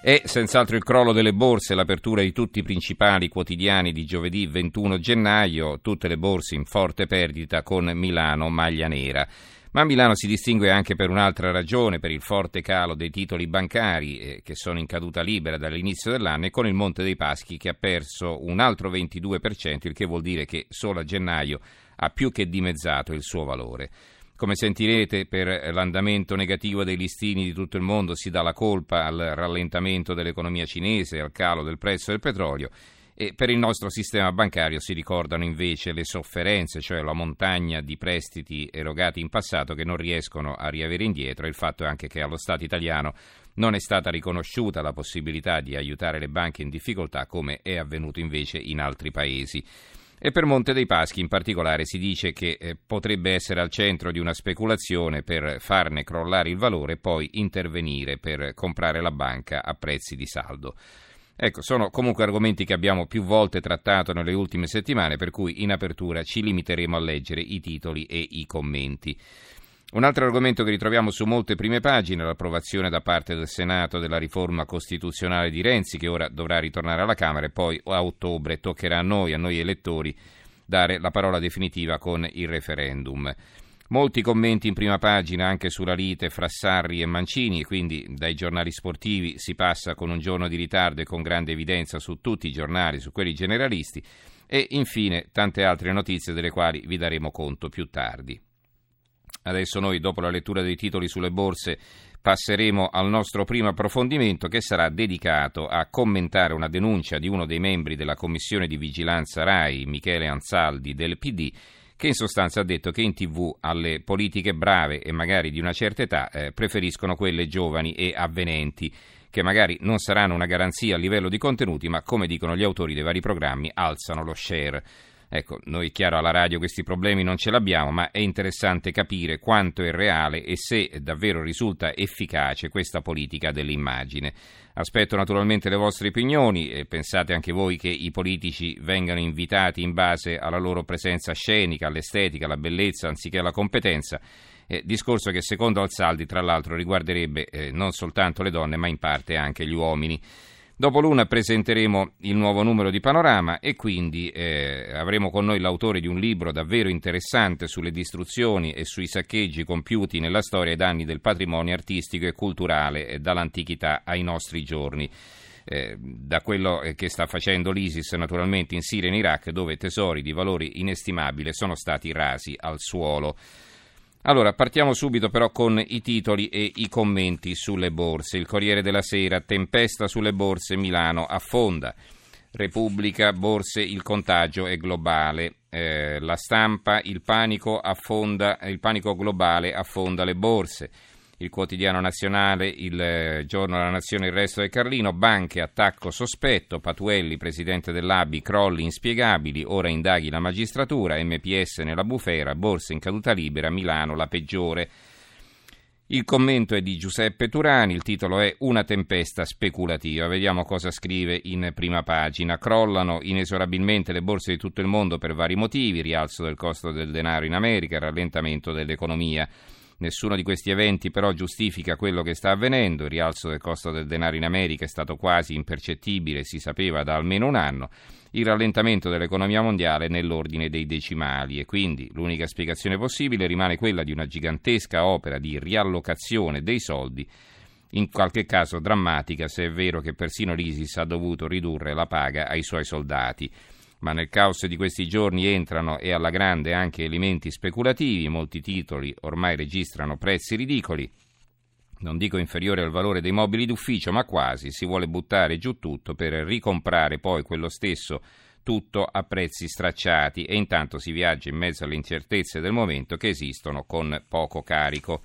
È senz'altro il crollo delle borse, l'apertura di tutti i principali quotidiani di giovedì 21 gennaio, tutte le borse in forte perdita con Milano maglia nera. Ma Milano si distingue anche per un'altra ragione, per il forte calo dei titoli bancari eh, che sono in caduta libera dall'inizio dell'anno e con il Monte dei Paschi che ha perso un altro 22%, il che vuol dire che solo a gennaio ha più che dimezzato il suo valore. Come sentirete, per l'andamento negativo dei listini di tutto il mondo si dà la colpa al rallentamento dell'economia cinese, al calo del prezzo del petrolio e per il nostro sistema bancario si ricordano invece le sofferenze, cioè la montagna di prestiti erogati in passato che non riescono a riavere indietro il fatto è anche che allo Stato italiano non è stata riconosciuta la possibilità di aiutare le banche in difficoltà come è avvenuto invece in altri paesi. E per Monte dei Paschi in particolare si dice che eh, potrebbe essere al centro di una speculazione per farne crollare il valore e poi intervenire per comprare la banca a prezzi di saldo. Ecco, sono comunque argomenti che abbiamo più volte trattato nelle ultime settimane, per cui in apertura ci limiteremo a leggere i titoli e i commenti. Un altro argomento che ritroviamo su molte prime pagine l'approvazione da parte del Senato della riforma costituzionale di Renzi, che ora dovrà ritornare alla Camera e poi a ottobre toccherà a noi, a noi elettori, dare la parola definitiva con il referendum. Molti commenti in prima pagina anche sulla lite fra Sarri e Mancini, quindi dai giornali sportivi si passa con un giorno di ritardo e con grande evidenza su tutti i giornali, su quelli generalisti, e infine tante altre notizie delle quali vi daremo conto più tardi. Adesso noi, dopo la lettura dei titoli sulle borse, passeremo al nostro primo approfondimento che sarà dedicato a commentare una denuncia di uno dei membri della commissione di vigilanza RAI, Michele Ansaldi del PD, che in sostanza ha detto che in tv alle politiche brave e magari di una certa età eh, preferiscono quelle giovani e avvenenti che magari non saranno una garanzia a livello di contenuti, ma come dicono gli autori dei vari programmi, alzano lo share. Ecco, noi chiaro alla radio questi problemi non ce l'abbiamo, ma è interessante capire quanto è reale e se davvero risulta efficace questa politica dell'immagine. Aspetto naturalmente le vostre opinioni e pensate anche voi che i politici vengano invitati in base alla loro presenza scenica, all'estetica, alla bellezza anziché alla competenza. Eh, discorso che secondo Alzaldi tra l'altro riguarderebbe eh, non soltanto le donne ma in parte anche gli uomini. Dopo l'una presenteremo il nuovo numero di Panorama e quindi eh, avremo con noi l'autore di un libro davvero interessante sulle distruzioni e sui saccheggi compiuti nella storia ai danni del patrimonio artistico e culturale eh, dall'antichità ai nostri giorni. Eh, da quello eh, che sta facendo l'ISIS naturalmente in Siria e in Iraq dove tesori di valore inestimabile sono stati rasi al suolo. Allora, partiamo subito però con i titoli e i commenti sulle borse. Il Corriere della Sera, tempesta sulle borse, Milano affonda. Repubblica, borse, il contagio è globale. Eh, la stampa, il panico, affonda, il panico globale affonda le borse il quotidiano nazionale, il eh, giorno della nazione, il resto del Carlino, banche, attacco sospetto, Patuelli, presidente dell'ABI, crolli inspiegabili, ora indaghi la magistratura, MPS nella bufera, borse in caduta libera, Milano la peggiore. Il commento è di Giuseppe Turani, il titolo è Una tempesta speculativa. Vediamo cosa scrive in prima pagina. Crollano inesorabilmente le borse di tutto il mondo per vari motivi, rialzo del costo del denaro in America, rallentamento dell'economia. Nessuno di questi eventi però giustifica quello che sta avvenendo, il rialzo del costo del denaro in America è stato quasi impercettibile, si sapeva da almeno un anno, il rallentamento dell'economia mondiale nell'ordine dei decimali. E quindi l'unica spiegazione possibile rimane quella di una gigantesca opera di riallocazione dei soldi in qualche caso drammatica se è vero che persino l'ISIS ha dovuto ridurre la paga ai suoi soldati ma nel caos di questi giorni entrano e alla grande anche elementi speculativi, molti titoli ormai registrano prezzi ridicoli. Non dico inferiore al valore dei mobili d'ufficio, ma quasi si vuole buttare giù tutto per ricomprare poi quello stesso tutto a prezzi stracciati e intanto si viaggia in mezzo alle incertezze del momento che esistono con poco carico.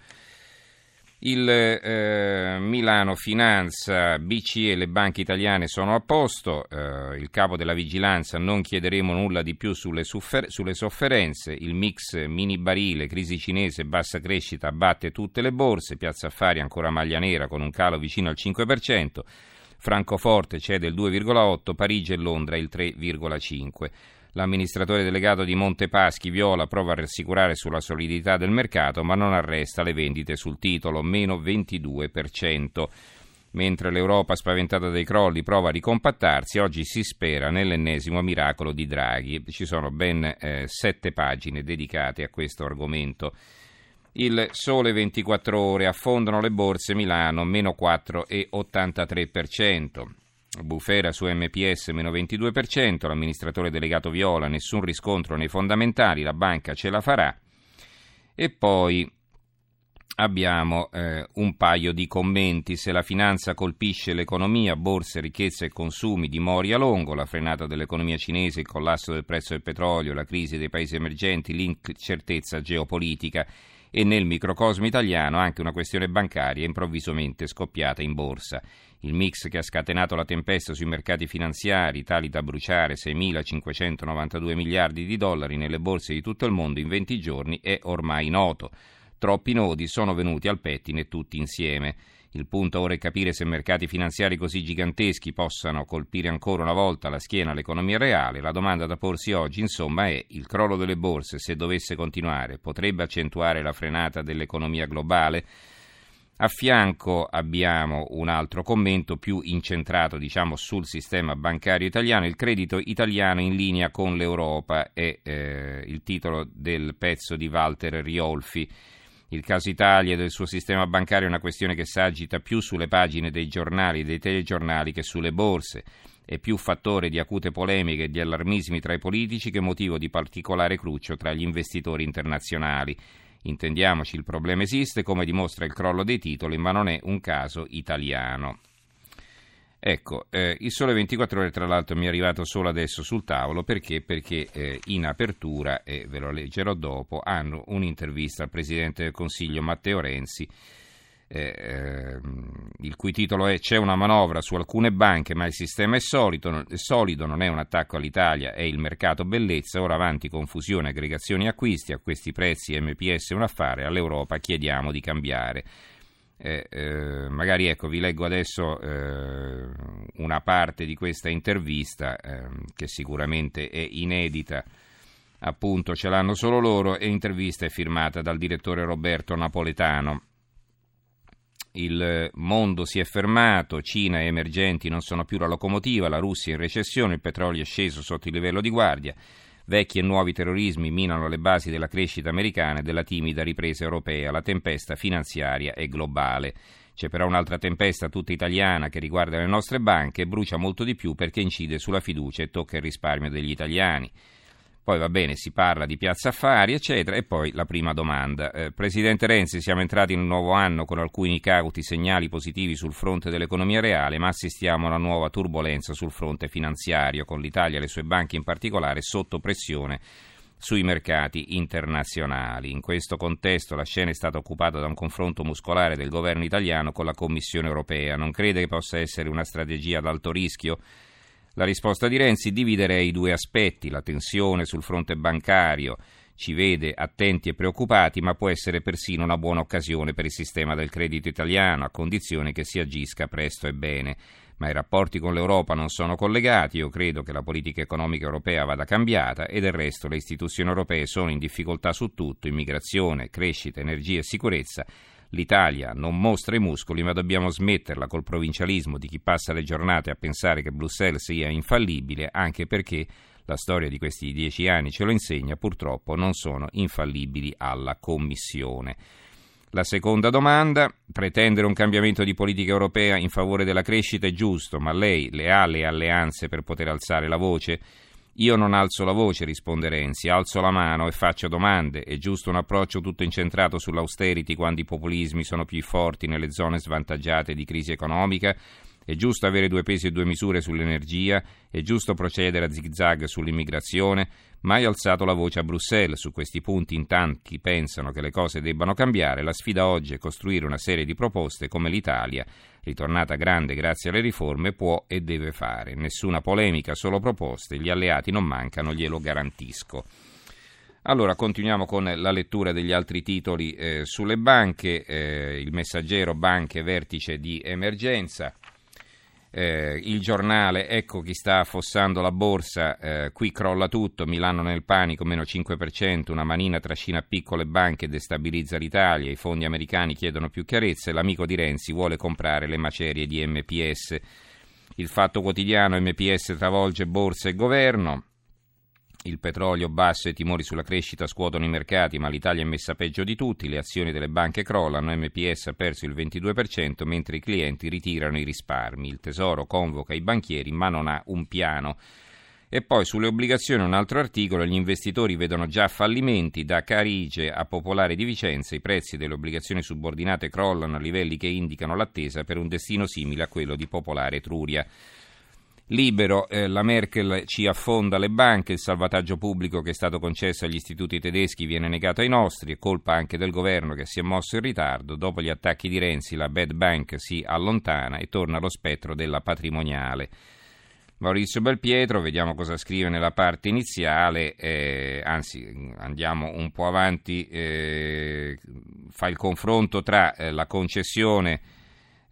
Il eh, Milano Finanza, BCE e le banche italiane sono a posto, eh, il capo della vigilanza non chiederemo nulla di più sulle, suffer- sulle, sofferenze, il mix mini barile, crisi cinese, bassa crescita abbatte tutte le borse, Piazza Affari ancora maglia nera con un calo vicino al 5%, Francoforte cede il 2,8%, Parigi e Londra il 3,5%. L'amministratore delegato di Montepaschi Viola prova a rassicurare sulla solidità del mercato, ma non arresta le vendite sul titolo, meno 22%. Mentre l'Europa, spaventata dai crolli, prova a ricompattarsi, oggi si spera nell'ennesimo miracolo di Draghi. Ci sono ben eh, sette pagine dedicate a questo argomento. Il sole 24 ore affondano le borse Milano, meno 4,83%. Bufera su MPS meno 22%, l'amministratore delegato Viola nessun riscontro nei fondamentali, la banca ce la farà. E poi abbiamo eh, un paio di commenti. Se la finanza colpisce l'economia, borse, ricchezza e consumi di Moria Longo, la frenata dell'economia cinese, il collasso del prezzo del petrolio, la crisi dei paesi emergenti, l'incertezza geopolitica e nel microcosmo italiano anche una questione bancaria improvvisamente scoppiata in borsa. Il mix che ha scatenato la tempesta sui mercati finanziari, tali da bruciare 6.592 miliardi di dollari nelle borse di tutto il mondo in 20 giorni, è ormai noto. Troppi nodi sono venuti al pettine tutti insieme. Il punto ora è capire se mercati finanziari così giganteschi possano colpire ancora una volta la schiena all'economia reale. La domanda da porsi oggi, insomma, è il crollo delle borse, se dovesse continuare, potrebbe accentuare la frenata dell'economia globale? A fianco abbiamo un altro commento più incentrato diciamo, sul sistema bancario italiano, il credito italiano in linea con l'Europa è eh, il titolo del pezzo di Walter Riolfi. Il caso Italia e del suo sistema bancario è una questione che si più sulle pagine dei giornali e dei telegiornali che sulle borse. È più fattore di acute polemiche e di allarmismi tra i politici che motivo di particolare cruccio tra gli investitori internazionali. Intendiamoci, il problema esiste, come dimostra il crollo dei titoli, ma non è un caso italiano. Ecco, eh, il Sole 24 Ore tra l'altro mi è arrivato solo adesso sul tavolo. Perché, perché eh, in apertura, e ve lo leggerò dopo, hanno un'intervista al Presidente del Consiglio Matteo Renzi eh, ehm, il cui titolo è C'è una manovra su alcune banche ma il sistema è solido, è solido, non è un attacco all'Italia, è il mercato bellezza, ora avanti confusione, aggregazioni acquisti, a questi prezzi MPS è un affare, all'Europa chiediamo di cambiare. Eh, magari ecco, vi leggo adesso eh, una parte di questa intervista ehm, che sicuramente è inedita, appunto ce l'hanno solo loro e l'intervista è firmata dal direttore Roberto Napoletano. Il mondo si è fermato, Cina e emergenti non sono più la locomotiva, la Russia è in recessione, il petrolio è sceso sotto il livello di guardia, Vecchi e nuovi terrorismi minano le basi della crescita americana e della timida ripresa europea. La tempesta finanziaria è globale. C'è però un'altra tempesta tutta italiana che riguarda le nostre banche e brucia molto di più perché incide sulla fiducia e tocca il risparmio degli italiani. Poi va bene, si parla di piazza affari, eccetera, e poi la prima domanda. Eh, Presidente Renzi, siamo entrati in un nuovo anno con alcuni cauti segnali positivi sul fronte dell'economia reale, ma assistiamo a una nuova turbolenza sul fronte finanziario, con l'Italia e le sue banche in particolare sotto pressione sui mercati internazionali. In questo contesto la scena è stata occupata da un confronto muscolare del governo italiano con la Commissione europea. Non crede che possa essere una strategia ad alto rischio? La risposta di Renzi dividerei i due aspetti, la tensione sul fronte bancario ci vede attenti e preoccupati, ma può essere persino una buona occasione per il sistema del credito italiano, a condizione che si agisca presto e bene. Ma i rapporti con l'Europa non sono collegati, io credo che la politica economica europea vada cambiata e del resto le istituzioni europee sono in difficoltà su tutto, immigrazione, crescita, energia e sicurezza, L'Italia non mostra i muscoli, ma dobbiamo smetterla col provincialismo di chi passa le giornate a pensare che Bruxelles sia infallibile, anche perché la storia di questi dieci anni ce lo insegna, purtroppo non sono infallibili alla Commissione. La seconda domanda, pretendere un cambiamento di politica europea in favore della crescita è giusto, ma lei le ha le alleanze per poter alzare la voce? Io non alzo la voce, risponde Renzi, alzo la mano e faccio domande. È giusto un approccio tutto incentrato sull'austerity quando i populismi sono più forti nelle zone svantaggiate di crisi economica? È giusto avere due pesi e due misure sull'energia, è giusto procedere a zigzag sull'immigrazione, mai alzato la voce a Bruxelles su questi punti in tanti pensano che le cose debbano cambiare, la sfida oggi è costruire una serie di proposte come l'Italia, ritornata grande grazie alle riforme, può e deve fare. Nessuna polemica, solo proposte, gli alleati non mancano, glielo garantisco. Allora, continuiamo con la lettura degli altri titoli eh, sulle banche, eh, il messaggero banche vertice di emergenza. Eh, il giornale, ecco chi sta affossando la borsa, eh, qui crolla tutto, Milano nel panico, meno 5%, una manina trascina piccole banche e destabilizza l'Italia, i fondi americani chiedono più chiarezze, l'amico di Renzi vuole comprare le macerie di MPS. Il fatto quotidiano, MPS travolge borsa e governo, il petrolio basso e i timori sulla crescita scuotono i mercati, ma l'Italia è messa peggio di tutti. Le azioni delle banche crollano, MPS ha perso il 22%, mentre i clienti ritirano i risparmi. Il Tesoro convoca i banchieri, ma non ha un piano. E poi sulle obbligazioni un altro articolo, gli investitori vedono già fallimenti, da Carige a Popolare di Vicenza i prezzi delle obbligazioni subordinate crollano a livelli che indicano l'attesa per un destino simile a quello di Popolare Etruria. Libero, eh, la Merkel ci affonda le banche, il salvataggio pubblico che è stato concesso agli istituti tedeschi viene negato ai nostri, è colpa anche del governo che si è mosso in ritardo, dopo gli attacchi di Renzi la Bad Bank si allontana e torna lo spettro della patrimoniale. Maurizio Belpietro, vediamo cosa scrive nella parte iniziale, eh, anzi andiamo un po' avanti, eh, fa il confronto tra eh, la concessione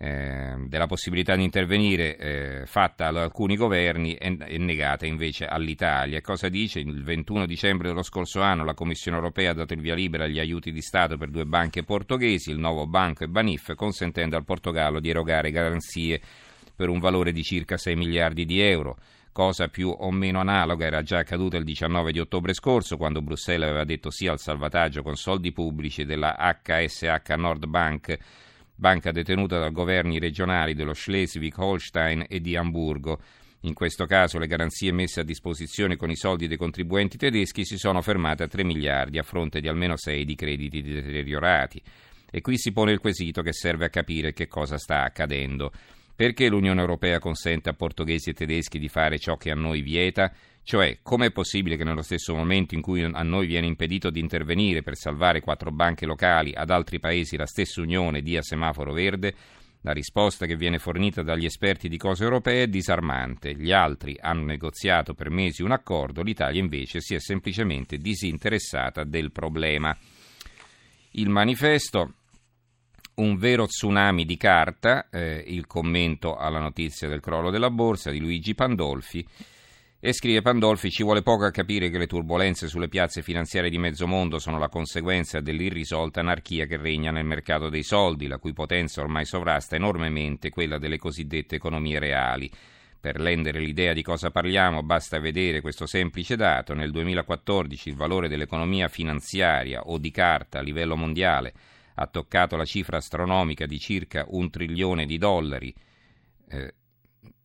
eh, della possibilità di intervenire eh, fatta da alcuni governi e, e, negata invece all'Italia. Cosa dice? Il 21 dicembre dello scorso anno la Commissione europea ha dato il via libera agli aiuti di Stato per due banche portoghesi, il Nuovo Banco e Banif, consentendo al Portogallo di erogare garanzie per un valore di circa 6 miliardi di euro. Cosa più o meno analoga era già accaduta il 19 di ottobre scorso, quando Bruxelles aveva detto sì al salvataggio con soldi pubblici della HSH Nordbank banca detenuta da governi regionali dello Schleswig-Holstein e di Amburgo. In questo caso le garanzie messe a disposizione con i soldi dei contribuenti tedeschi si sono fermate a 3 miliardi a fronte di almeno 6 di crediti deteriorati. E qui si pone il quesito che serve a capire che cosa sta accadendo. Perché l'Unione Europea consente a portoghesi e tedeschi di fare ciò che a noi vieta? Cioè, com'è possibile che nello stesso momento in cui a noi viene impedito di intervenire per salvare quattro banche locali, ad altri paesi la stessa Unione dia semaforo verde? La risposta che viene fornita dagli esperti di cose europee è disarmante. Gli altri hanno negoziato per mesi un accordo, l'Italia invece si è semplicemente disinteressata del problema. Il manifesto un vero tsunami di carta, eh, il commento alla notizia del crollo della borsa di Luigi Pandolfi. E scrive Pandolfi, ci vuole poco a capire che le turbulenze sulle piazze finanziarie di mezzo mondo sono la conseguenza dell'irrisolta anarchia che regna nel mercato dei soldi, la cui potenza ormai sovrasta enormemente quella delle cosiddette economie reali. Per rendere l'idea di cosa parliamo basta vedere questo semplice dato. Nel 2014 il valore dell'economia finanziaria o di carta a livello mondiale ha toccato la cifra astronomica di circa un trilione di dollari. Eh,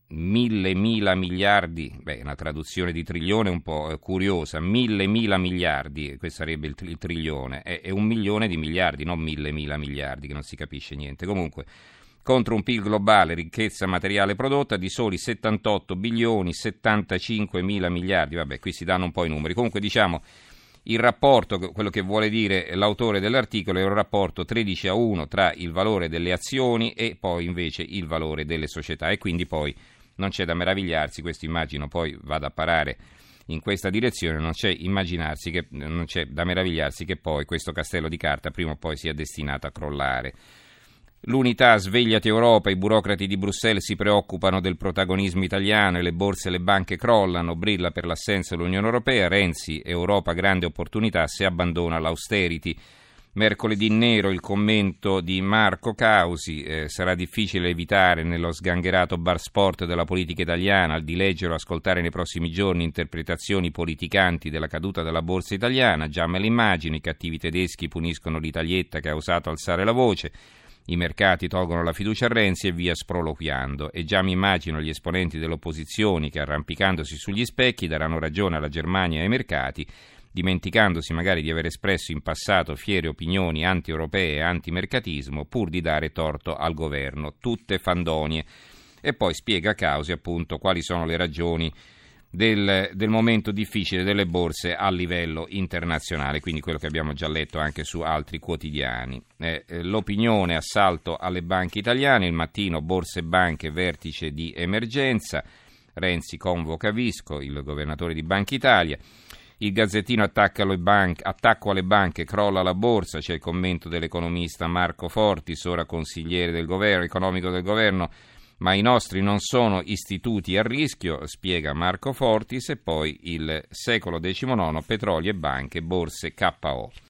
mille mila miliardi, beh, una traduzione di trilione un po' curiosa, mille mila miliardi, questo sarebbe il, tri- il trilione, è, è, un milione di miliardi, non mille mila miliardi, che non si capisce niente. Comunque, contro un PIL globale, ricchezza materiale prodotta di soli 78 bilioni 75 mila miliardi, vabbè, qui si danno un po' i numeri. Comunque, diciamo, il rapporto, quello che vuole dire l'autore dell'articolo, è un rapporto 13 a 1 tra il valore delle azioni e poi invece il valore delle società e quindi poi non c'è da meravigliarsi, questo immagino poi vada a parare in questa direzione, non c'è, che, non c'è da meravigliarsi che poi questo castello di carta prima o poi sia destinato a crollare. L'unità svegliati Europa, i burocrati di Bruxelles si preoccupano del protagonismo italiano e le borse e le banche crollano, brilla per l'assenza dell'Unione Europea, Renzi, Europa grande opportunità se abbandona l'austerity. Mercoledì nero il commento di Marco Causi, eh, sarà difficile evitare nello sgangherato bar sport della politica italiana di leggere o ascoltare nei prossimi giorni interpretazioni politicanti della caduta della borsa italiana, già me le immagino, i cattivi tedeschi puniscono l'Italietta che ha osato alzare la voce, i mercati tolgono la fiducia a Renzi e via sproloquiando e già mi immagino gli esponenti dell'opposizione che arrampicandosi sugli specchi daranno ragione alla Germania e ai mercati dimenticandosi magari di aver espresso in passato fiere opinioni anti-europee e anti-mercatismo pur di dare torto al governo. Tutte fandonie. e poi spiega causi appunto quali sono le ragioni del, del, momento difficile delle borse a livello internazionale, quindi quello che abbiamo già letto anche su altri quotidiani. Eh, l'opinione assalto alle banche italiane, il mattino borse e banche vertice di emergenza, Renzi convoca Visco, il governatore di Banca Italia. Il Gazzettino banche, attacco alle banche, crolla la borsa, c'è il commento dell'economista Marco Fortis, ora consigliere del governo, economico del governo, ma i nostri non sono istituti a rischio, spiega Marco Fortis, e poi il secolo XIX, petrolio e banche, borse KO.